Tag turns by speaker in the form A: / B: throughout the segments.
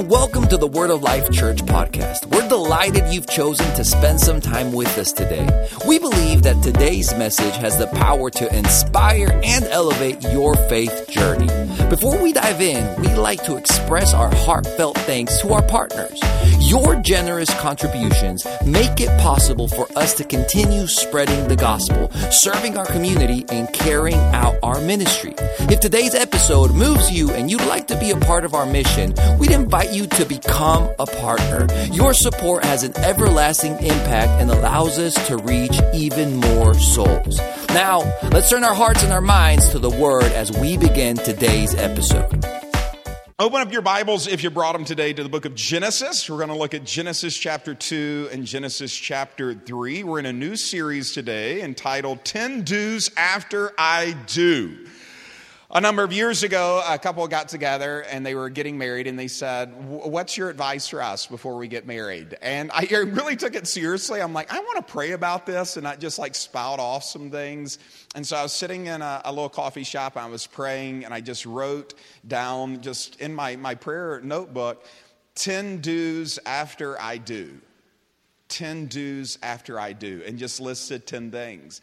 A: and welcome to the Word of Life Church podcast. We're delighted you've chosen to spend some time with us today. We believe that today's message has the power to inspire and elevate your faith journey. Before we dive in, we'd like to express our heartfelt thanks to our partners. Your generous contributions make it possible for us to continue spreading the gospel, serving our community, and carrying out our ministry. If today's episode moves you and you'd like to be a part of our mission, we'd invite you to become a partner. Your support has an everlasting impact and allows us to reach even more souls. Now, let's turn our hearts and our minds to the Word as we begin today's episode.
B: Open up your Bibles if you brought them today to the book of Genesis. We're going to look at Genesis chapter 2 and Genesis chapter 3. We're in a new series today entitled 10 Do's After I Do. A number of years ago, a couple got together and they were getting married, and they said, What's your advice for us before we get married? And I really took it seriously. I'm like, I want to pray about this and not just like spout off some things. And so I was sitting in a, a little coffee shop, and I was praying, and I just wrote down, just in my, my prayer notebook, 10 do's after I do. 10 do's after I do, and just listed 10 things.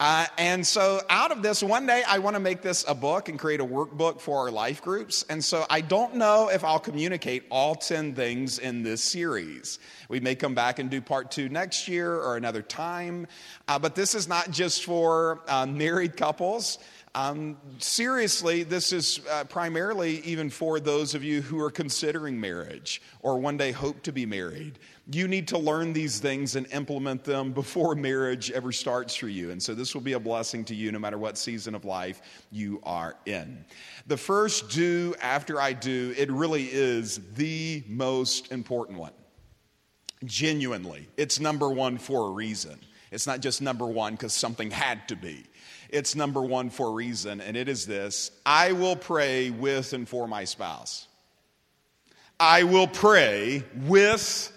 B: Uh, and so, out of this, one day I want to make this a book and create a workbook for our life groups. And so, I don't know if I'll communicate all 10 things in this series. We may come back and do part two next year or another time. Uh, but this is not just for uh, married couples. Um, seriously, this is uh, primarily even for those of you who are considering marriage or one day hope to be married. You need to learn these things and implement them before marriage ever starts for you. And so this will be a blessing to you no matter what season of life you are in. The first do after I do, it really is the most important one. Genuinely, it's number one for a reason. It's not just number one because something had to be. It's number one for a reason, and it is this I will pray with and for my spouse. I will pray with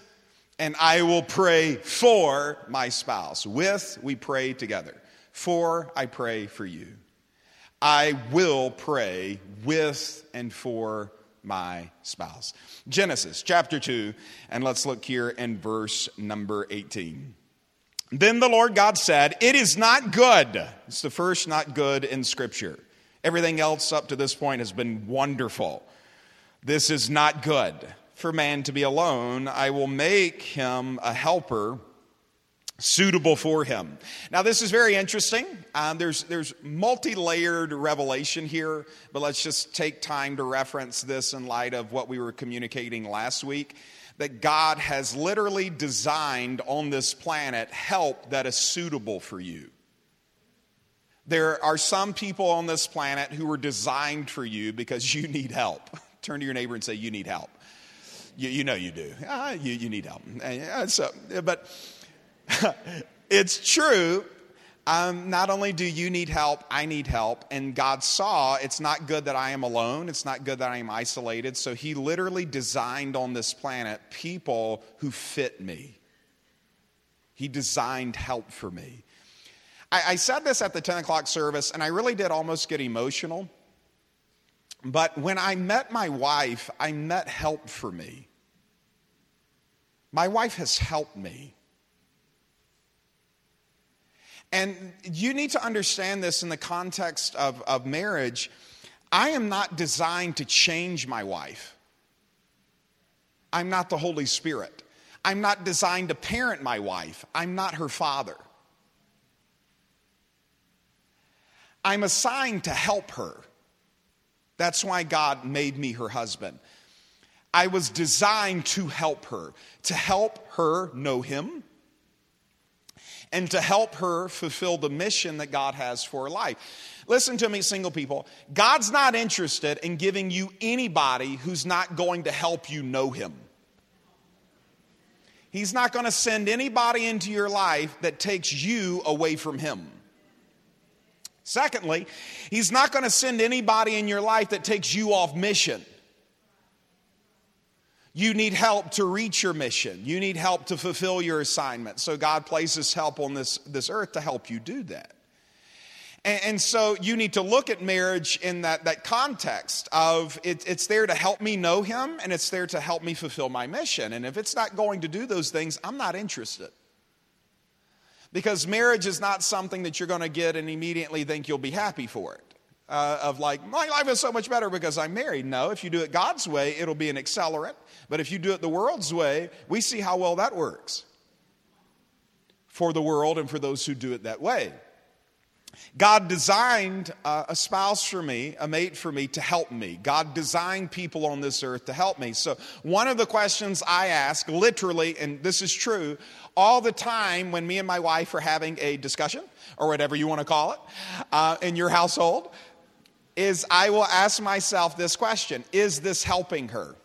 B: and I will pray for my spouse. With, we pray together. For, I pray for you. I will pray with and for my spouse. Genesis chapter 2, and let's look here in verse number 18. Then the Lord God said, It is not good. It's the first not good in Scripture. Everything else up to this point has been wonderful. This is not good for man to be alone. I will make him a helper suitable for him. Now, this is very interesting. Um, there's there's multi layered revelation here, but let's just take time to reference this in light of what we were communicating last week that God has literally designed on this planet help that is suitable for you. There are some people on this planet who are designed for you because you need help. Turn to your neighbor and say, You need help. You, you know you do. Ah, you, you need help. So, but it's true um, not only do you need help, I need help. And God saw it's not good that I am alone, it's not good that I am isolated. So He literally designed on this planet people who fit me. He designed help for me. I, I said this at the 10 o'clock service, and I really did almost get emotional. But when I met my wife, I met help for me. My wife has helped me. And you need to understand this in the context of, of marriage. I am not designed to change my wife. I'm not the Holy Spirit. I'm not designed to parent my wife. I'm not her father. I'm assigned to help her. That's why God made me her husband. I was designed to help her, to help her know Him, and to help her fulfill the mission that God has for her life. Listen to me, single people. God's not interested in giving you anybody who's not going to help you know Him. He's not going to send anybody into your life that takes you away from Him. Secondly, He's not going to send anybody in your life that takes you off mission. You need help to reach your mission. You need help to fulfill your assignment. So God places help on this, this earth to help you do that. And, and so you need to look at marriage in that, that context of it, it's there to help me know Him and it's there to help me fulfill my mission. And if it's not going to do those things, I'm not interested. Because marriage is not something that you're going to get and immediately think you'll be happy for it. Uh, of like, my life is so much better because I'm married. No, if you do it God's way, it'll be an accelerant. But if you do it the world's way, we see how well that works for the world and for those who do it that way. God designed uh, a spouse for me, a mate for me to help me. God designed people on this earth to help me. So, one of the questions I ask, literally, and this is true, all the time when me and my wife are having a discussion, or whatever you want to call it, uh, in your household, is I will ask myself this question Is this helping her?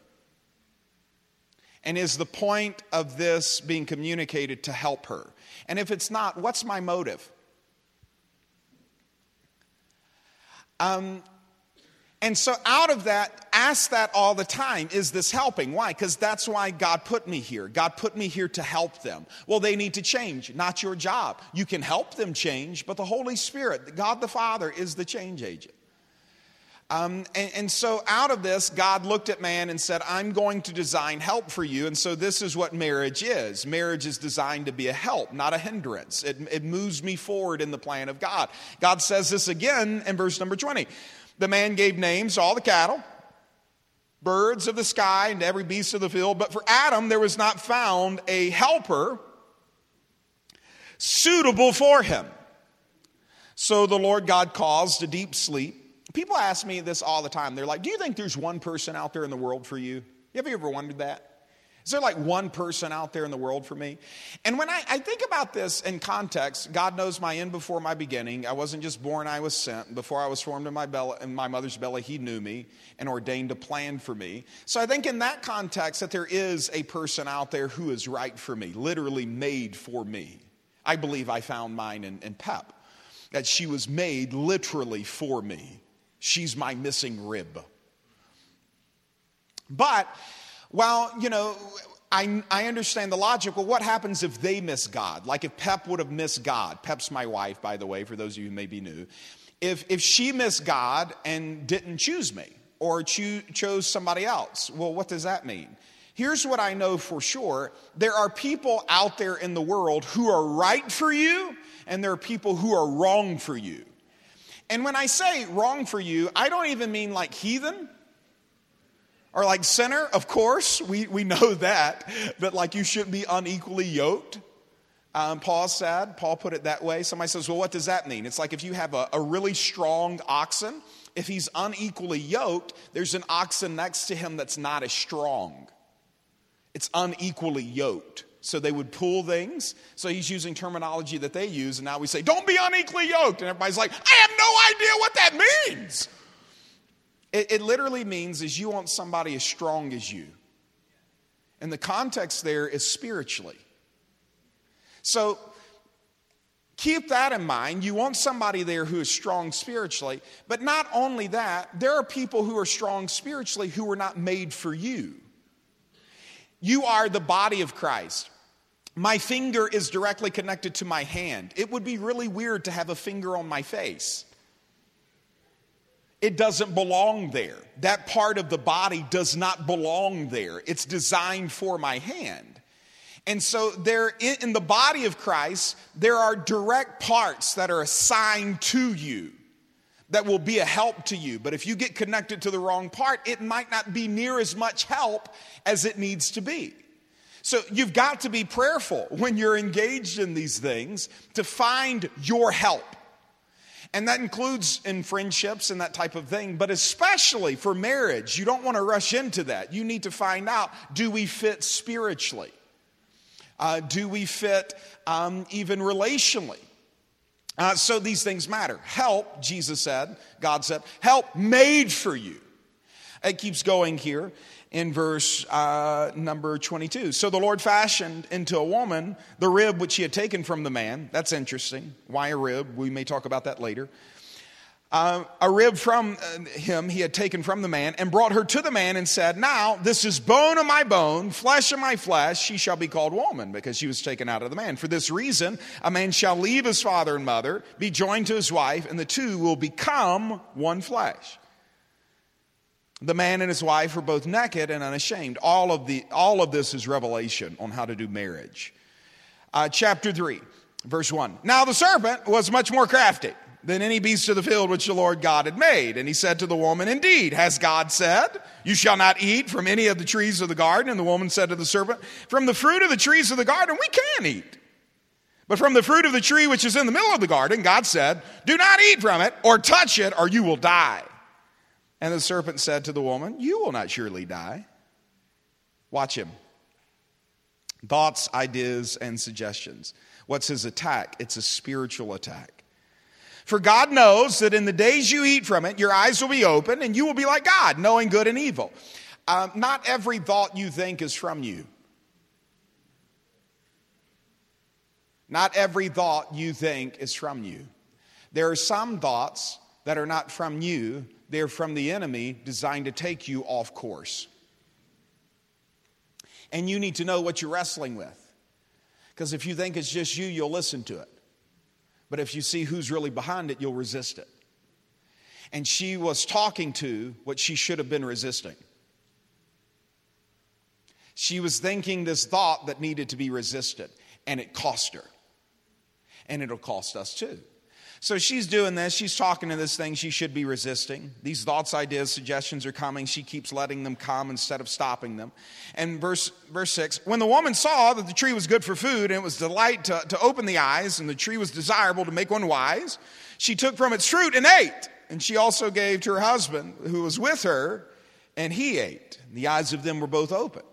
B: And is the point of this being communicated to help her? And if it's not, what's my motive? Um, and so, out of that, ask that all the time is this helping? Why? Because that's why God put me here. God put me here to help them. Well, they need to change, not your job. You can help them change, but the Holy Spirit, God the Father, is the change agent. Um, and, and, so, out of this, God looked at man and said, I'm going to design help for you. And so, this is what marriage is marriage is designed to be a help, not a hindrance. It, it moves me forward in the plan of God. God says this again in verse number 20. The man gave names to all the cattle, birds of the sky, and every beast of the field. But for Adam, there was not found a helper suitable for him. So the Lord God caused a deep sleep People ask me this all the time. They're like, Do you think there's one person out there in the world for you? Have you ever wondered that? Is there like one person out there in the world for me? And when I, I, think about this in context, God knows my end before my beginning. I wasn't just born, I was sent. Before I was formed in my, belly, in my mother's belly, He knew me and ordained a plan for me. So I think in that context that there is a person out there who is right for me, literally made for me. I believe I found mine in, in Pep, that she was made literally for me. She's my missing rib. But, well, you know, I, I understand the logic. Well, what happens if they miss God? Like if Pep would have missed God. Pep's my wife, by the way, for those of you who may be new. If, if she missed God and didn't choose me or choo- chose somebody else, well, what does that mean? Here's what I know for sure there are people out there in the world who are right for you, and there are people who are wrong for you. And when I say wrong for you, I don't even mean like heathen or like sinner. Of course, we, we know that, that like you shouldn't be unequally yoked. Um, Paul said, Paul put it that way. Somebody says, well, what does that mean? It's like if you have a, a really strong oxen, if he's unequally yoked, there's an oxen next to him that's not as strong. It's unequally yoked so they would pull things. So he's using terminology that they use, and now we say, don't be unequally yoked. And everybody's like, I have no idea what that means. It, it literally means is you want somebody as strong as you. And the context there is spiritually. So keep that in mind. You want somebody there who is strong spiritually. But not only that, there are people who are strong spiritually who were not made for you. You are the body of Christ. My finger is directly connected to my hand. It would be really weird to have a finger on my face. It doesn't belong there. That part of the body does not belong there. It's designed for my hand. And so there in the body of Christ, there are direct parts that are assigned to you that will be a help to you. But if you get connected to the wrong part, it might not be near as much help as it needs to be. So you've got to be prayerful when you're engaged in these things to find your help. And that includes in friendships and that type of thing, but especially for marriage, you don't want to rush into that. You need to find out do we fit spiritually? Uh, do we fit um, even relationally? Uh, so these things matter. Help, Jesus said, God said, help made for you. It keeps going here in verse uh, number 22. So the Lord fashioned into a woman the rib which he had taken from the man. That's interesting. Why a rib? We may talk about that later. uh, a rib from uh, him he had taken from the man and brought her to the man and said, Now this is bone of my bone, flesh of my flesh. She shall be called woman because she was taken out of the man. For this reason, a man shall leave his father and mother, be joined to his wife, and the two will become one flesh. The man and his wife were both naked and unashamed. All of, the, all of this is revelation on how to do marriage. Uh, chapter 3, verse 1. Now the serpent was much more crafty than any beast of the field which the Lord God had made. And he said to the woman, Indeed, has God said, You shall not eat from any of the trees of the garden? And the woman said to the serpent, From the fruit of the trees of the garden we can eat. But from the fruit of the tree which is in the middle of the garden, God said, Do not eat from it or touch it, or you will die. And the serpent said to the woman, You will not surely die. Watch him. Thoughts, ideas, and suggestions. What's his attack? It's a spiritual attack. For God knows that in the days you eat from it, your eyes will be open and you will be like God, knowing good and evil. Um, not every thought you think is from you. Not every thought you think is from you. There are some thoughts that are not from you, they're from the enemy designed to take you off course. And you need to know what you're wrestling with. Because if you think it's just you, you'll listen to it. But if you see who's really behind it, you'll resist it. And she was talking to what she should have been resisting. She was thinking this thought that needed to be resisted, and it cost her. And it'll cost us too. So she's doing this. She's talking to this thing she should be resisting. These thoughts, ideas, suggestions are coming. She keeps letting them come instead of stopping them. And verse, verse 6 When the woman saw that the tree was good for food and it was delight to, to open the eyes, and the tree was desirable to make one wise, she took from its fruit and ate. And she also gave to her husband who was with her, and he ate. And The eyes of them were both opened.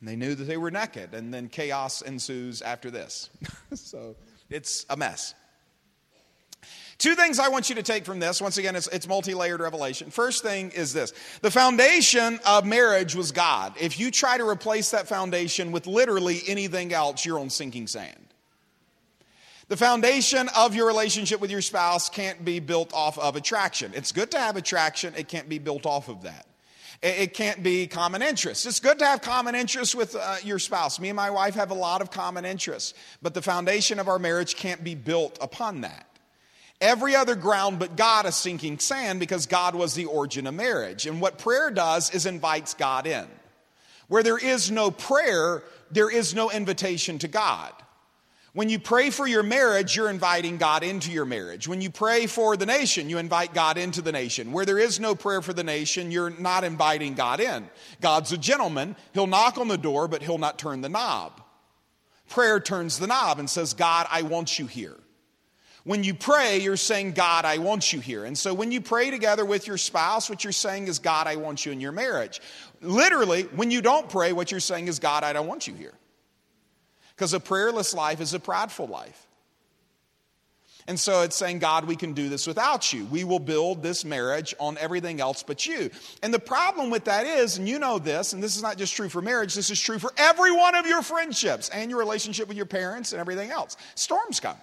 B: And they knew that they were naked. And then chaos ensues after this. so it's a mess. Two things I want you to take from this. Once again, it's, it's multi layered revelation. First thing is this the foundation of marriage was God. If you try to replace that foundation with literally anything else, you're on sinking sand. The foundation of your relationship with your spouse can't be built off of attraction. It's good to have attraction, it can't be built off of that. It can't be common interests. It's good to have common interests with uh, your spouse. Me and my wife have a lot of common interests, but the foundation of our marriage can't be built upon that. Every other ground but God is sinking sand because God was the origin of marriage. And what prayer does is invites God in. Where there is no prayer, there is no invitation to God. When you pray for your marriage, you're inviting God into your marriage. When you pray for the nation, you invite God into the nation. Where there is no prayer for the nation, you're not inviting God in. God's a gentleman. He'll knock on the door, but he'll not turn the knob. Prayer turns the knob and says, God, I want you here. When you pray, you're saying, God, I want you here. And so when you pray together with your spouse, what you're saying is, God, I want you in your marriage. Literally, when you don't pray, what you're saying is, God, I don't want you here. Because a prayerless life is a prideful life. And so it's saying, God, we can do this without you. We will build this marriage on everything else but you. And the problem with that is, and you know this, and this is not just true for marriage, this is true for every one of your friendships and your relationship with your parents and everything else. Storms come.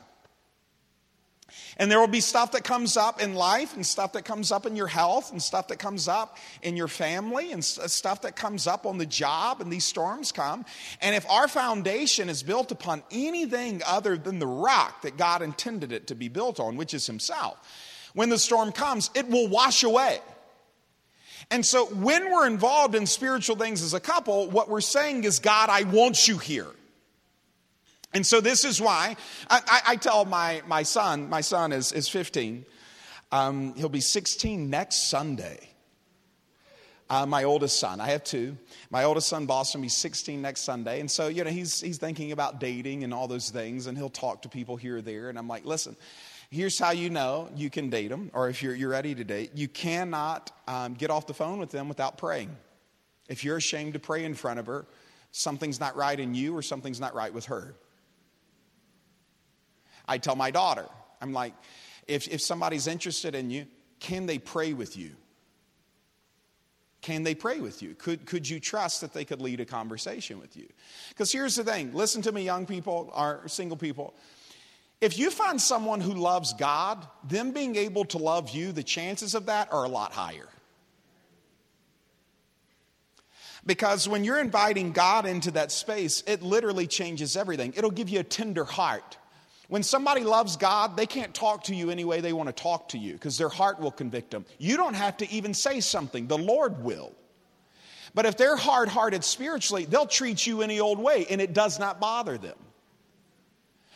B: And there will be stuff that comes up in life and stuff that comes up in your health and stuff that comes up in your family and uh, stuff that comes up on the job and these storms come. And if our foundation is built upon anything other than the rock that God intended it to be built on, which is Himself, when the storm comes, it will wash away. And so when we're involved in spiritual things as a couple, what we're saying is, God, I want you here. And so this is why I, I, I tell my, my son, my son is, is 15. Um, he'll be 16 next Sunday. Uh, my oldest son, I have two. My oldest son, Boston, he's 16 next Sunday. And so, you know, he's, he's thinking about dating and all those things, and he'll talk to people here or there. And I'm like, listen, here's how you know you can date them, or if you're, you're ready to date. You cannot um, get off the phone with them without praying. If you're ashamed to pray in front of her, something's not right in you or something's not right with her. I tell my daughter, I'm like, if, if somebody's interested in you, can they pray with you? Can they pray with you? Could, could you trust that they could lead a conversation with you? Because here's the thing listen to me, young people, or single people. If you find someone who loves God, them being able to love you, the chances of that are a lot higher. Because when you're inviting God into that space, it literally changes everything. It'll give you a tender heart. When somebody loves God, they can't talk to you any way they want to talk to you because their heart will convict them. You don't have to even say something, the Lord will. But if they're hard hearted spiritually, they'll treat you any old way and it does not bother them.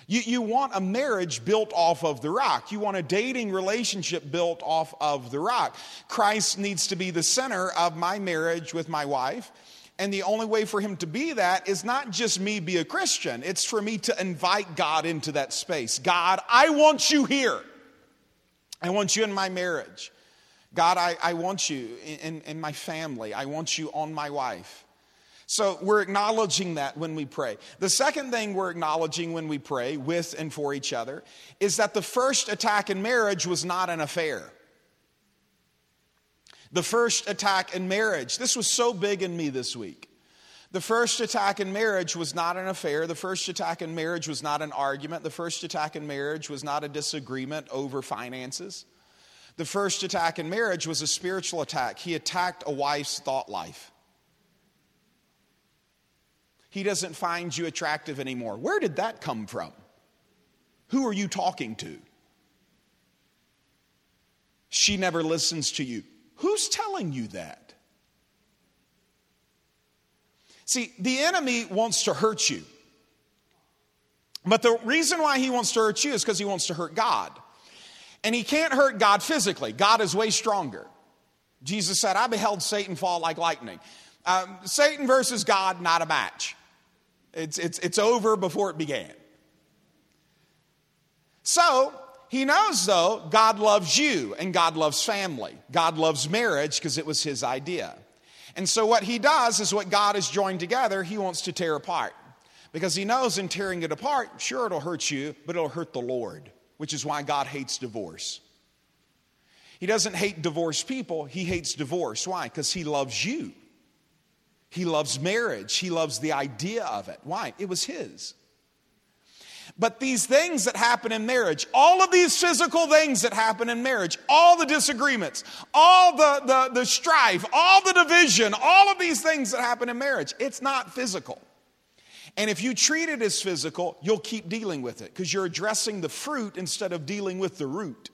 B: You, you want a marriage built off of the rock. You want a dating relationship built off of the rock. Christ needs to be the center of my marriage with my wife. And the only way for him to be that is not just me be a Christian, it's for me to invite God into that space. God, I want you here. I want you in my marriage. God, I, I want you in, in, in my family. I want you on my wife. So we're acknowledging that when we pray. The second thing we're acknowledging when we pray with and for each other is that the first attack in marriage was not an affair. The first attack in marriage, this was so big in me this week. The first attack in marriage was not an affair. The first attack in marriage was not an argument. The first attack in marriage was not a disagreement over finances. The first attack in marriage was a spiritual attack. He attacked a wife's thought life. He doesn't find you attractive anymore. Where did that come from? Who are you talking to? She never listens to you. Who's telling you that? See, the enemy wants to hurt you. But the reason why he wants to hurt you is because he wants to hurt God. And he can't hurt God physically, God is way stronger. Jesus said, I beheld Satan fall like lightning. Um, Satan versus God, not a match. It's, it's, it's over before it began. So, he knows though, God loves you and God loves family. God loves marriage because it was his idea. And so, what he does is what God has joined together, he wants to tear apart. Because he knows in tearing it apart, sure, it'll hurt you, but it'll hurt the Lord, which is why God hates divorce. He doesn't hate divorced people, he hates divorce. Why? Because he loves you. He loves marriage. He loves the idea of it. Why? It was his. But these things that happen in marriage, all of these physical things that happen in marriage, all the disagreements, all the, the, the strife, all the division, all of these things that happen in marriage, it's not physical. And if you treat it as physical, you'll keep dealing with it because you're addressing the fruit instead of dealing with the root.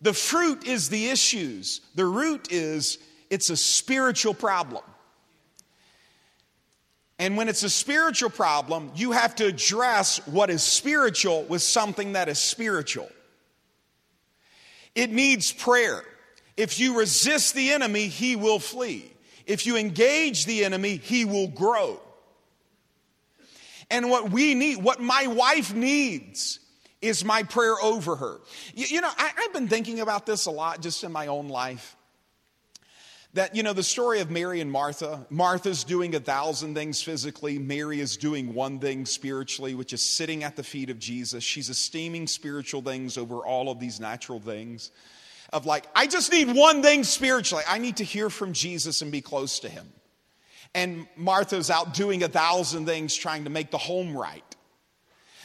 B: The fruit is the issues, the root is it's a spiritual problem. And when it's a spiritual problem, you have to address what is spiritual with something that is spiritual. It needs prayer. If you resist the enemy, he will flee. If you engage the enemy, he will grow. And what we need, what my wife needs, is my prayer over her. You, you know, I, I've been thinking about this a lot just in my own life. That, you know, the story of Mary and Martha, Martha's doing a thousand things physically, Mary is doing one thing spiritually, which is sitting at the feet of Jesus. She's esteeming spiritual things over all of these natural things. Of like, I just need one thing spiritually. I need to hear from Jesus and be close to him. And Martha's out doing a thousand things trying to make the home right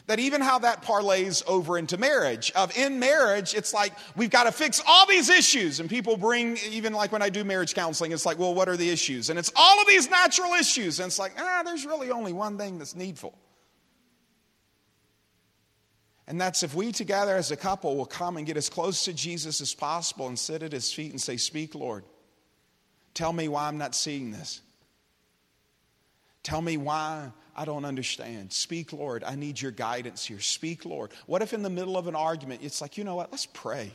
B: that even how that parlays over into marriage. Of in marriage it's like we've got to fix all these issues. And people bring even like when i do marriage counseling it's like well what are the issues? And it's all of these natural issues. And it's like ah there's really only one thing that's needful. And that's if we together as a couple will come and get as close to jesus as possible and sit at his feet and say speak lord. Tell me why i'm not seeing this. Tell me why I don't understand. Speak, Lord. I need your guidance here. Speak, Lord. What if in the middle of an argument, it's like, you know what? Let's pray.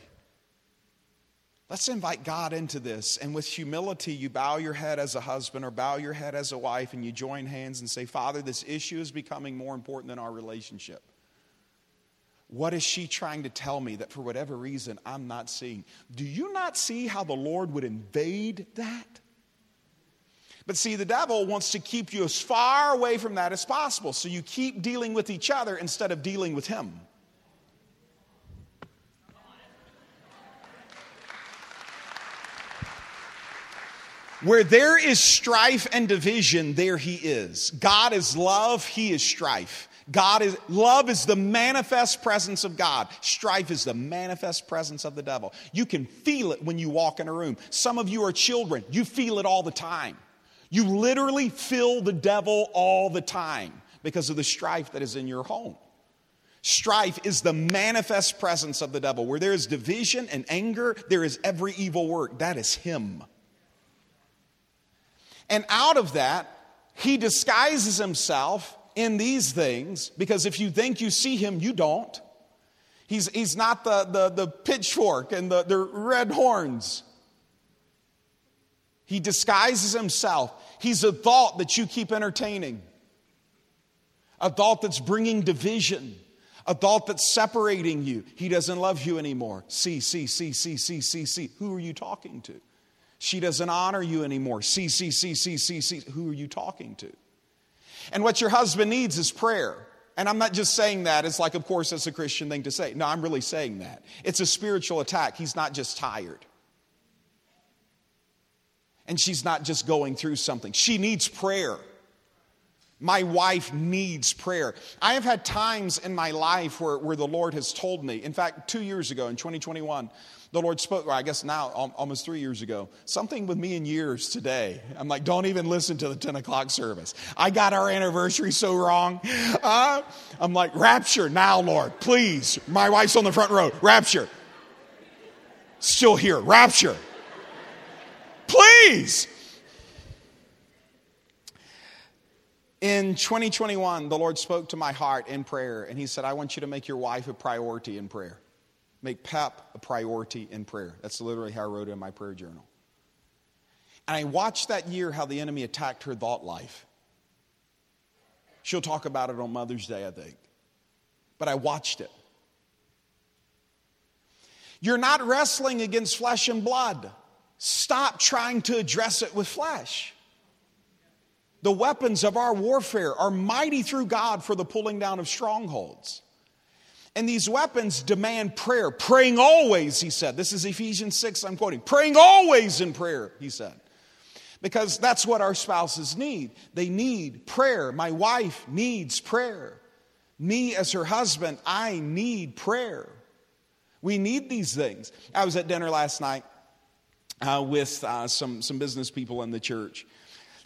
B: Let's invite God into this. And with humility, you bow your head as a husband or bow your head as a wife and you join hands and say, Father, this issue is becoming more important than our relationship. What is she trying to tell me that for whatever reason I'm not seeing? Do you not see how the Lord would invade that? But see, the devil wants to keep you as far away from that as possible. So you keep dealing with each other instead of dealing with him. Where there is strife and division, there he is. God is love, he is strife. God is love is the manifest presence of God. Strife is the manifest presence of the devil. You can feel it when you walk in a room. Some of you are children. You feel it all the time. You literally feel the devil all the time because of the strife that is in your home. Strife is the manifest presence of the devil. Where there is division and anger, there is every evil work. That is him. And out of that, he disguises himself in these things because if you think you see him, you don't. He's, he's not the, the, the pitchfork and the, the red horns. He disguises himself. He's a thought that you keep entertaining, a thought that's bringing division, a thought that's separating you. He doesn't love you anymore. See, see, see, see, see, see, see. Who are you talking to? She doesn't honor you anymore. See, see, see, see, see, see. Who are you talking to? And what your husband needs is prayer. And I'm not just saying that It's like, of course, that's a Christian thing to say. No, I'm really saying that. It's a spiritual attack. He's not just tired. And she's not just going through something. She needs prayer. My wife needs prayer. I have had times in my life where, where the Lord has told me, in fact, two years ago in 2021, the Lord spoke, or I guess now, almost three years ago, something with me in years today. I'm like, don't even listen to the 10 o'clock service. I got our anniversary so wrong. Uh, I'm like, rapture now, Lord, please. My wife's on the front row. Rapture. Still here. Rapture. Please. In 2021, the Lord spoke to my heart in prayer, and He said, I want you to make your wife a priority in prayer. Make PEP a priority in prayer. That's literally how I wrote it in my prayer journal. And I watched that year how the enemy attacked her thought life. She'll talk about it on Mother's Day, I think. But I watched it. You're not wrestling against flesh and blood. Stop trying to address it with flesh. The weapons of our warfare are mighty through God for the pulling down of strongholds. And these weapons demand prayer. Praying always, he said. This is Ephesians 6, I'm quoting. Praying always in prayer, he said. Because that's what our spouses need. They need prayer. My wife needs prayer. Me, as her husband, I need prayer. We need these things. I was at dinner last night uh, with uh, some, some business people in the church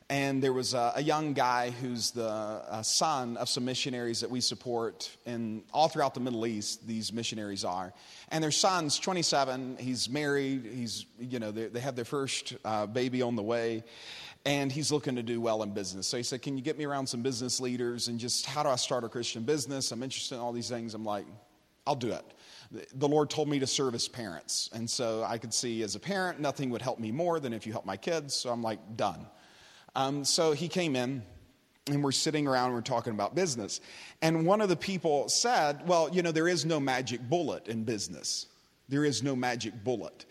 B: and there was a, a young guy who's the uh, son of some missionaries that we support in all throughout the Middle East. These missionaries are, and their son's 27. He's married. He's you know they, they have their first uh, baby on the way, and he's looking to do well in business. So he said, "Can you get me around some business leaders and just how do I start a Christian business? I'm interested in all these things." I'm like, "I'll do it." The Lord told me to serve as parents. And so I could see as a parent, nothing would help me more than if you help my kids. So I'm like, done. Um, so he came in, and we're sitting around and we're talking about business. And one of the people said, Well, you know, there is no magic bullet in business. There is no magic bullet.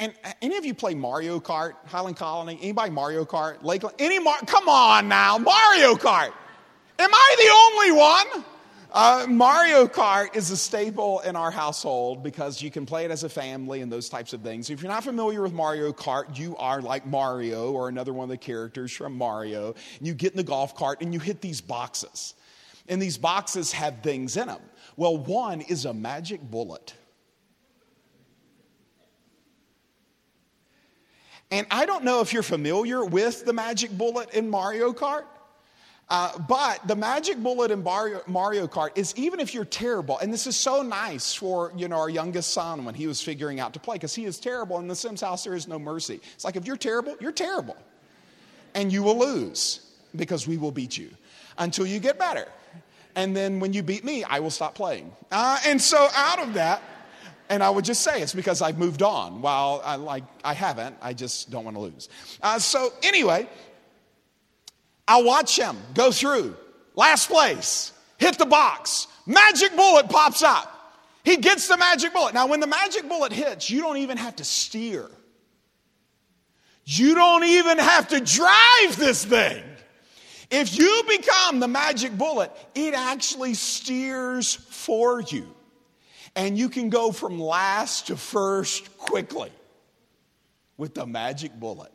B: And uh, any of you play Mario Kart, Highland Colony? Anybody Mario Kart? Lakeland? Any Mar- Come on now, Mario Kart. Am I the only one? Uh, Mario Kart is a staple in our household because you can play it as a family and those types of things. If you're not familiar with Mario Kart, you are like Mario or another one of the characters from Mario. You get in the golf cart and you hit these boxes. And these boxes have things in them. Well, one is a magic bullet. And I don't know if you're familiar with the magic bullet in Mario Kart. Uh, but the magic bullet in Mario, Kart is even if you're terrible, and this is so nice for you know our youngest son when he was figuring out to play because he is terrible. In the Sims house, there is no mercy. It's like if you're terrible, you're terrible, and you will lose because we will beat you until you get better. And then when you beat me, I will stop playing. Uh, and so out of that, and I would just say it's because I've moved on. While I like I haven't, I just don't want to lose. Uh, so anyway, I'll watch him go through. Last place, hit the box. Magic bullet pops up. He gets the magic bullet. Now, when the magic bullet hits, you don't even have to steer. You don't even have to drive this thing. If you become the magic bullet, it actually steers for you. And you can go from last to first quickly with the magic bullet.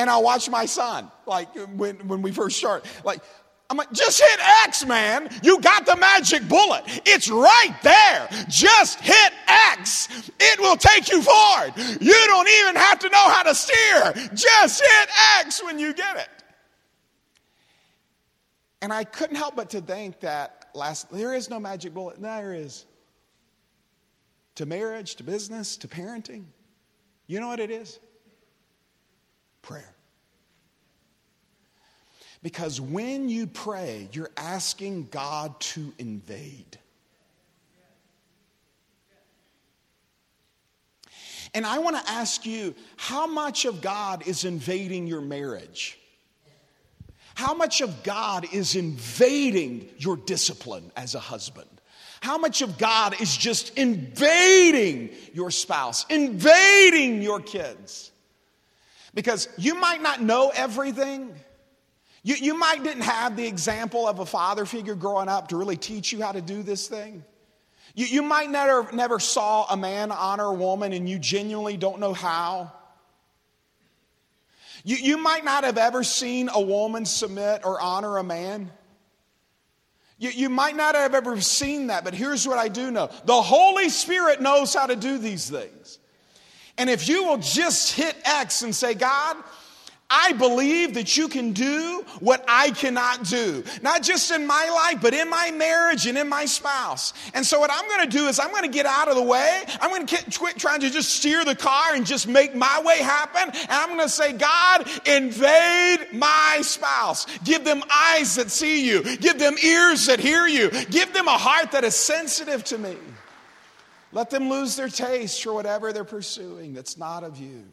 B: And I watch my son, like when, when we first start, like, I'm like, just hit X, man. You got the magic bullet. It's right there. Just hit X. It will take you forward. You don't even have to know how to steer. Just hit X when you get it. And I couldn't help but to think that last, there is no magic bullet. There is. To marriage, to business, to parenting. You know what it is? Prayer. Because when you pray, you're asking God to invade. And I want to ask you how much of God is invading your marriage? How much of God is invading your discipline as a husband? How much of God is just invading your spouse, invading your kids? Because you might not know everything. You, you might didn't have the example of a father figure growing up to really teach you how to do this thing. You, you might never, never saw a man honor a woman and you genuinely don't know how. You, you might not have ever seen a woman submit or honor a man. You, you might not have ever seen that, but here's what I do know the Holy Spirit knows how to do these things. And if you will just hit X and say, God, I believe that you can do what I cannot do, not just in my life, but in my marriage and in my spouse. And so, what I'm going to do is, I'm going to get out of the way. I'm going to quit trying to just steer the car and just make my way happen. And I'm going to say, God, invade my spouse. Give them eyes that see you, give them ears that hear you, give them a heart that is sensitive to me. Let them lose their taste for whatever they're pursuing that's not of you.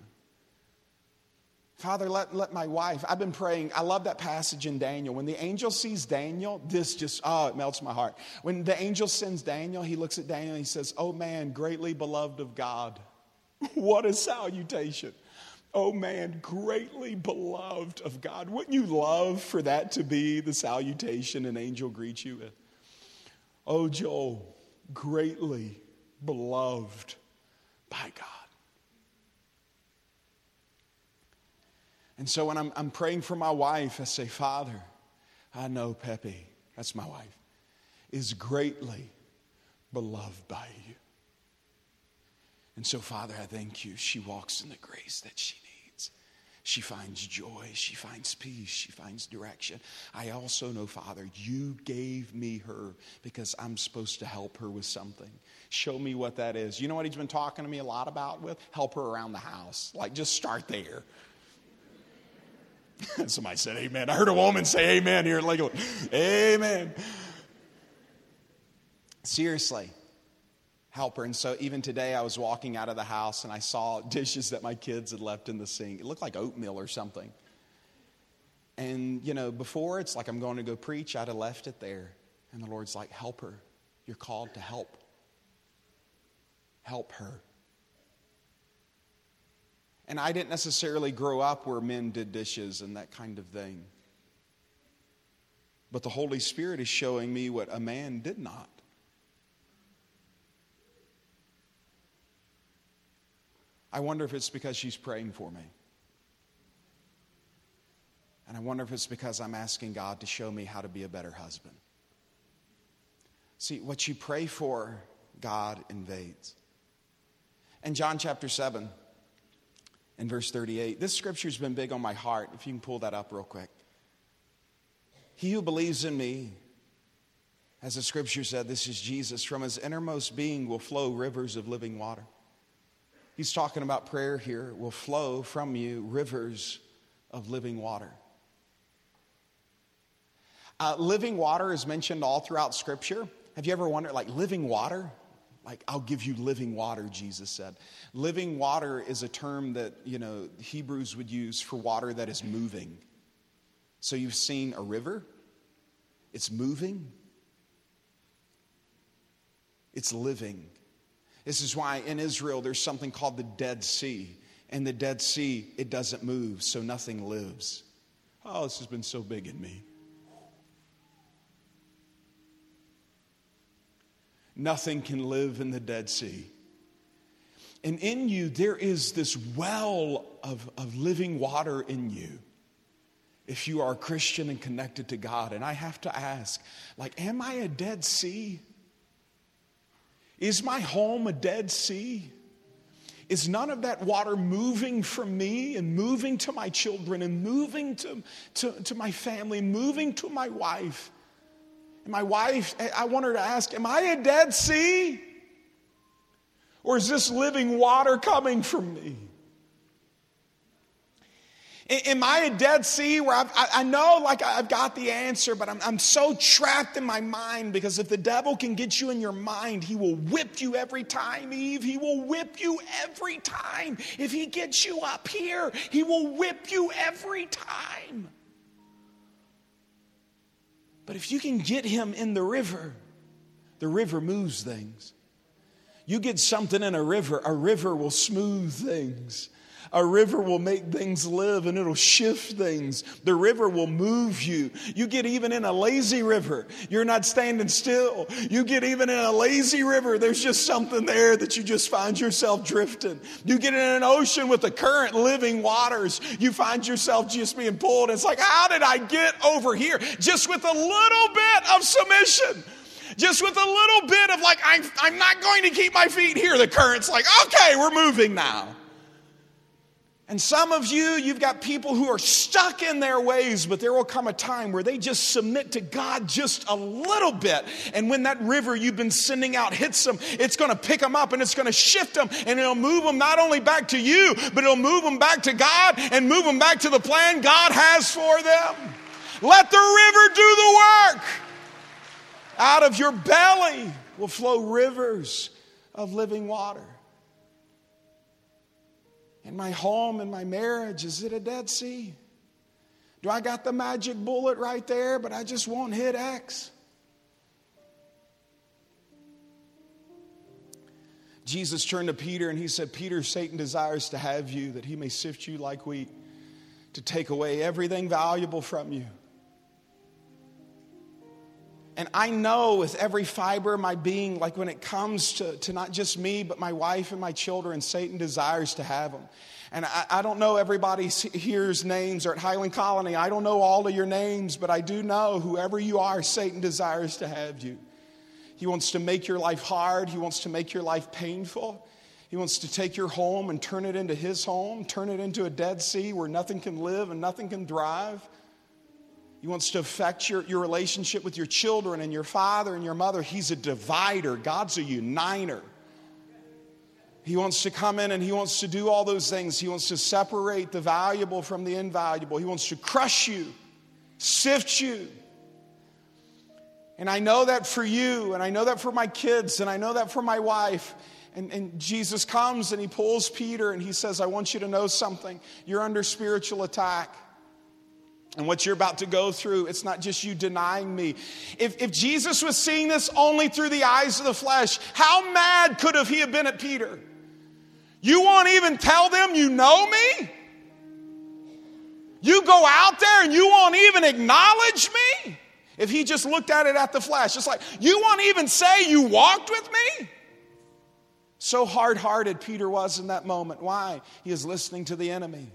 B: Father, let, let my wife, I've been praying. I love that passage in Daniel. When the angel sees Daniel, this just, oh, it melts my heart. When the angel sends Daniel, he looks at Daniel and he says, Oh man, greatly beloved of God. what a salutation. Oh man, greatly beloved of God. Wouldn't you love for that to be the salutation an angel greets you with? Oh, Joel, greatly beloved by God. And so when I'm, I'm praying for my wife, I say, Father, I know Pepe, that's my wife, is greatly beloved by you. And so, Father, I thank you. She walks in the grace that she needs. She finds joy. She finds peace. She finds direction. I also know, Father, you gave me her because I'm supposed to help her with something. Show me what that is. You know what he's been talking to me a lot about with? Help her around the house. Like, just start there. Somebody said amen. I heard a woman say amen here Lakeland. Amen. Seriously, help her. And so even today, I was walking out of the house and I saw dishes that my kids had left in the sink. It looked like oatmeal or something. And, you know, before it's like I'm going to go preach, I'd have left it there. And the Lord's like, help her. You're called to help. Help her. And I didn't necessarily grow up where men did dishes and that kind of thing. But the Holy Spirit is showing me what a man did not. I wonder if it's because she's praying for me. And I wonder if it's because I'm asking God to show me how to be a better husband. See, what you pray for, God invades. In John chapter 7, in verse 38. This scripture's been big on my heart, if you can pull that up real quick. He who believes in me, as the scripture said, this is Jesus, from his innermost being will flow rivers of living water. He's talking about prayer here, will flow from you rivers of living water. Uh, living water is mentioned all throughout Scripture. Have you ever wondered, like, living water? Like, I'll give you living water, Jesus said. Living water is a term that, you know, Hebrews would use for water that is moving. So you've seen a river, it's moving, it's living. This is why in Israel there's something called the Dead Sea. And the Dead Sea, it doesn't move, so nothing lives. Oh, this has been so big in me. Nothing can live in the Dead Sea. And in you, there is this well of, of living water in you. If you are a Christian and connected to God. And I have to ask, like, am I a Dead Sea? Is my home a Dead Sea? Is none of that water moving from me and moving to my children and moving to, to, to my family, moving to my wife? And my wife, I want her to ask, Am I a Dead Sea? Or is this living water coming from me? Am I a Dead Sea where I've, i know like I've got the answer, but I'm, I'm so trapped in my mind because if the devil can get you in your mind, he will whip you every time, Eve. He will whip you every time. If he gets you up here, he will whip you every time. But if you can get him in the river, the river moves things. You get something in a river, a river will smooth things. A river will make things live and it'll shift things. The river will move you. You get even in a lazy river, you're not standing still. You get even in a lazy river, there's just something there that you just find yourself drifting. You get in an ocean with the current living waters, you find yourself just being pulled. It's like, how did I get over here? Just with a little bit of submission just with a little bit of like, I'm, I'm not going to keep my feet here. The current's like, okay, we're moving now. And some of you, you've got people who are stuck in their ways, but there will come a time where they just submit to God just a little bit. And when that river you've been sending out hits them, it's going to pick them up and it's going to shift them and it'll move them not only back to you, but it'll move them back to God and move them back to the plan God has for them. Let the river do the work. Out of your belly will flow rivers of living water. In my home, in my marriage, is it a Dead Sea? Do I got the magic bullet right there, but I just won't hit X? Jesus turned to Peter and he said, Peter, Satan desires to have you that he may sift you like wheat, to take away everything valuable from you. And I know with every fiber of my being, like when it comes to, to not just me, but my wife and my children, Satan desires to have them. And I, I don't know everybody here's names or at Highland Colony. I don't know all of your names, but I do know whoever you are, Satan desires to have you. He wants to make your life hard, he wants to make your life painful. He wants to take your home and turn it into his home, turn it into a dead sea where nothing can live and nothing can thrive. He wants to affect your, your relationship with your children and your father and your mother. He's a divider, God's a uniter. He wants to come in and he wants to do all those things. He wants to separate the valuable from the invaluable. He wants to crush you, sift you. And I know that for you, and I know that for my kids, and I know that for my wife. And, and, Jesus comes and he pulls Peter and he says, I want you to know something. You're under spiritual attack and what you're about to go through, it's not just you denying me. If, if Jesus was seeing this only through the eyes of the flesh, how mad could have he have been at Peter? You won't even tell them you know me? You go out there and you won't even acknowledge me? If he just looked at it at the flesh, it's like, you won't even say you walked with me? So hard hearted Peter was in that moment. Why? He is listening to the enemy.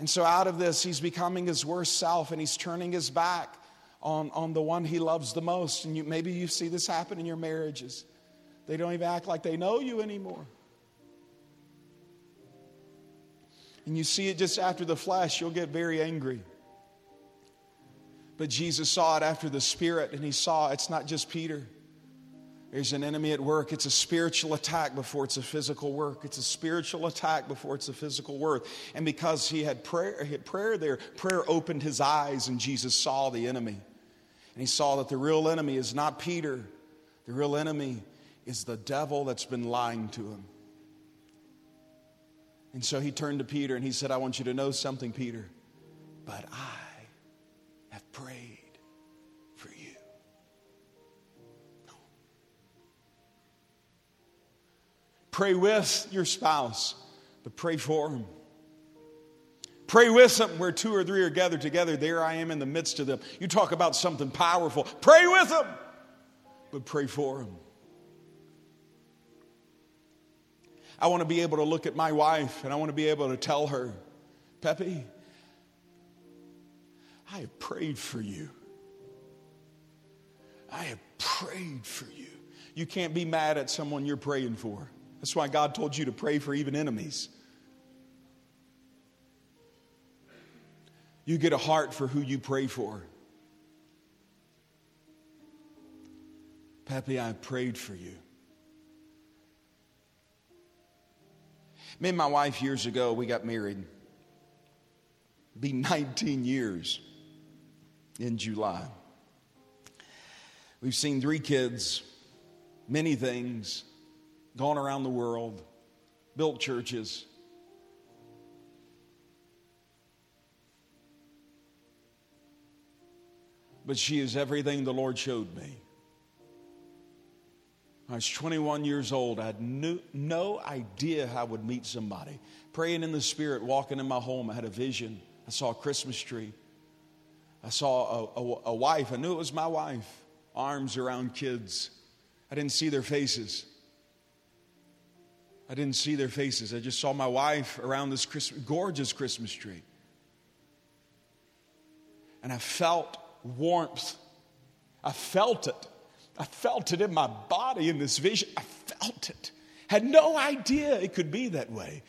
B: And so, out of this, he's becoming his worst self and he's turning his back on, on the one he loves the most. And you, maybe you see this happen in your marriages. They don't even act like they know you anymore. And you see it just after the flesh, you'll get very angry. But Jesus saw it after the Spirit, and he saw it's not just Peter. There's an enemy at work. It's a spiritual attack before it's a physical work. It's a spiritual attack before it's a physical work. And because he had prayer, he had prayer there, prayer opened his eyes, and Jesus saw the enemy. And he saw that the real enemy is not Peter, the real enemy is the devil that's been lying to him. And so he turned to Peter and he said, I want you to know something, Peter, but I have prayed Pray with your spouse, but pray for them. Pray with them where two or three are gathered together. There I am in the midst of them. You talk about something powerful. Pray with them, but pray for them. I want to be able to look at my wife and I want to be able to tell her, Peppy, I have prayed for you. I have prayed for you. You can't be mad at someone you're praying for. That's why God told you to pray for even enemies. You get a heart for who you pray for. Peppy, I prayed for you. Me and my wife years ago, we got married. Be 19 years in July. We've seen three kids, many things, gone around the world, built churches. But she is everything the Lord showed me. I was 21 years old. I had no, no idea how I would meet somebody. Praying in the Spirit, walking in my home, I had a vision. I saw a Christmas tree. I saw a, a, a wife. I knew it was my wife arms around kids. I didn't see their faces. I didn't see their faces. I just saw my wife around this Christmas, gorgeous Christmas tree. And I felt warmth. I felt it. I felt it in my body in this vision. I felt it. Had no idea it could be that way.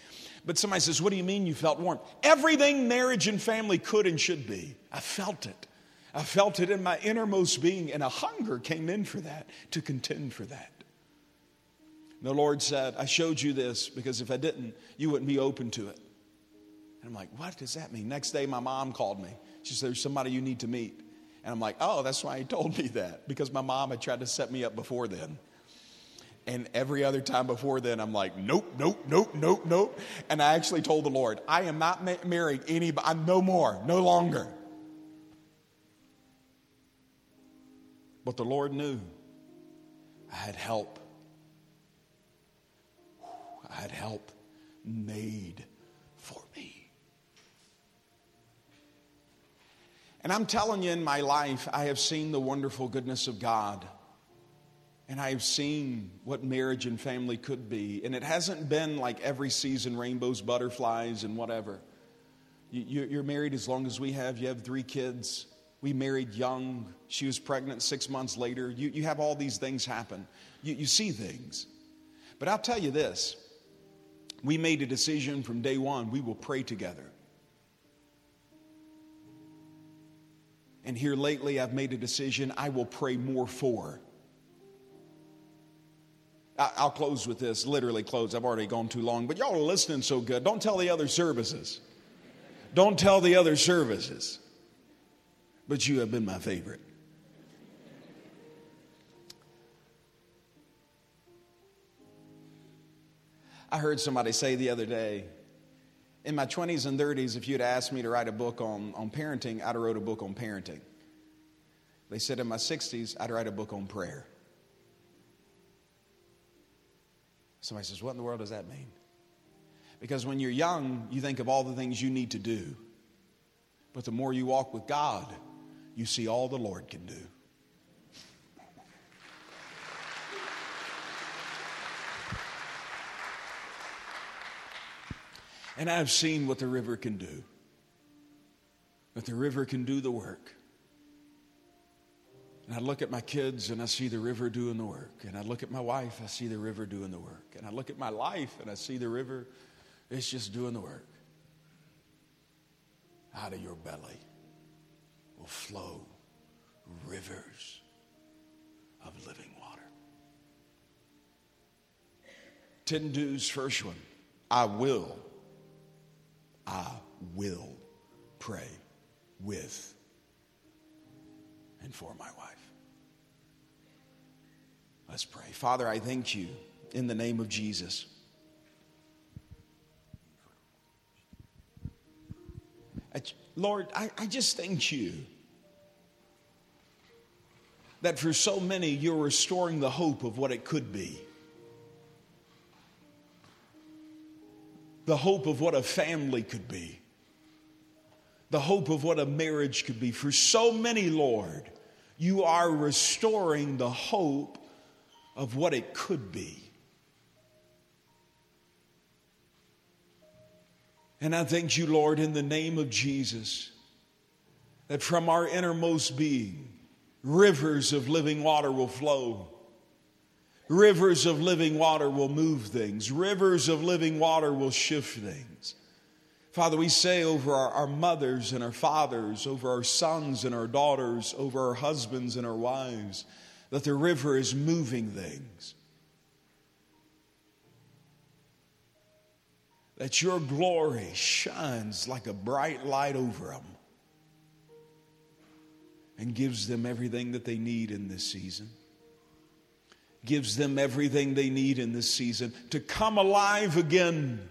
B: But somebody says, What do you mean you felt warmth? Everything marriage and family could and should be. I felt it. I felt it in my innermost being, and a hunger came in for that, to contend for that. The Lord said, I showed you this because if I didn't, you wouldn't be open to it. And I'm like, what does that mean? Next day, my mom called me. She said, There's somebody you need to meet. And I'm like, Oh, that's why he told me that, because my mom had tried to set me up before then. And every other time before then, I'm like, nope, nope, nope, nope, nope. And I actually told the Lord, I am not ma- married anybody, I'm no more, no longer. But the Lord knew I had help. I had help made for me. And I'm telling you, in my life, I have seen the wonderful goodness of God. And I've seen what marriage and family could be. And it hasn't been like every season rainbows, butterflies, and whatever. You're married as long as we have, you have three kids. We married young. She was pregnant six months later. You, you have all these things happen. You, you see things. But I'll tell you this we made a decision from day one we will pray together. And here lately, I've made a decision I will pray more for. I'll close with this, literally close. I've already gone too long, but y'all are listening so good. Don't tell the other services. Don't tell the other services but you have been my favorite. I heard somebody say the other day, in my 20s and 30s, if you'd asked me to write a book on, on parenting, I'd have wrote a book on parenting. They said in my 60s, I'd write a book on prayer. Somebody says, What in the world does that mean? Because when you're young, you think of all the things you need to do. But the more you walk with God, you see all the Lord can do. And I've seen what the river can do. But the river can do the work. And I look at my kids and I see the river doing the work. And I look at my wife, I see the river doing the work. And I look at my life and I see the river, it's just doing the work. Out of your belly will flow rivers of living water. Ten dues, first one. I will, I will pray with and for my wife. Let's pray. Father, I thank you in the name of Jesus. Lord, I, I just thank you that for so many you're restoring the hope of what it could be. The hope of what a family could be. The hope of what a marriage could be. For so many, Lord, you are restoring the hope of what it could be. And I thank you, Lord, in the name of Jesus, that from our innermost being, rivers of living water will flow. Rivers of living water will move things. Rivers of living water will shift things. Father, we say over our, our, mothers and our fathers, over our sons and our daughters, over our husbands and our wives, that the river is moving things. That your glory shines like a bright light over them and gives them everything that they need in this season. Gives them everything they need in this season to come alive again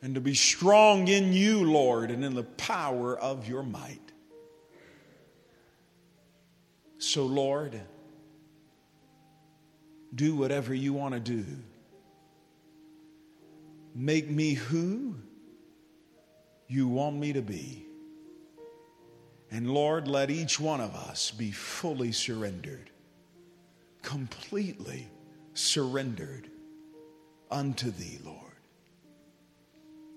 B: and to be strong in you, Lord, and in the power of your might. So, Lord, do whatever you want to do. Make me who you want me to be. And Lord, let each one of us be fully surrendered, completely surrendered unto Thee, Lord.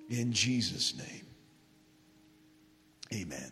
B: In Jesus' name, amen.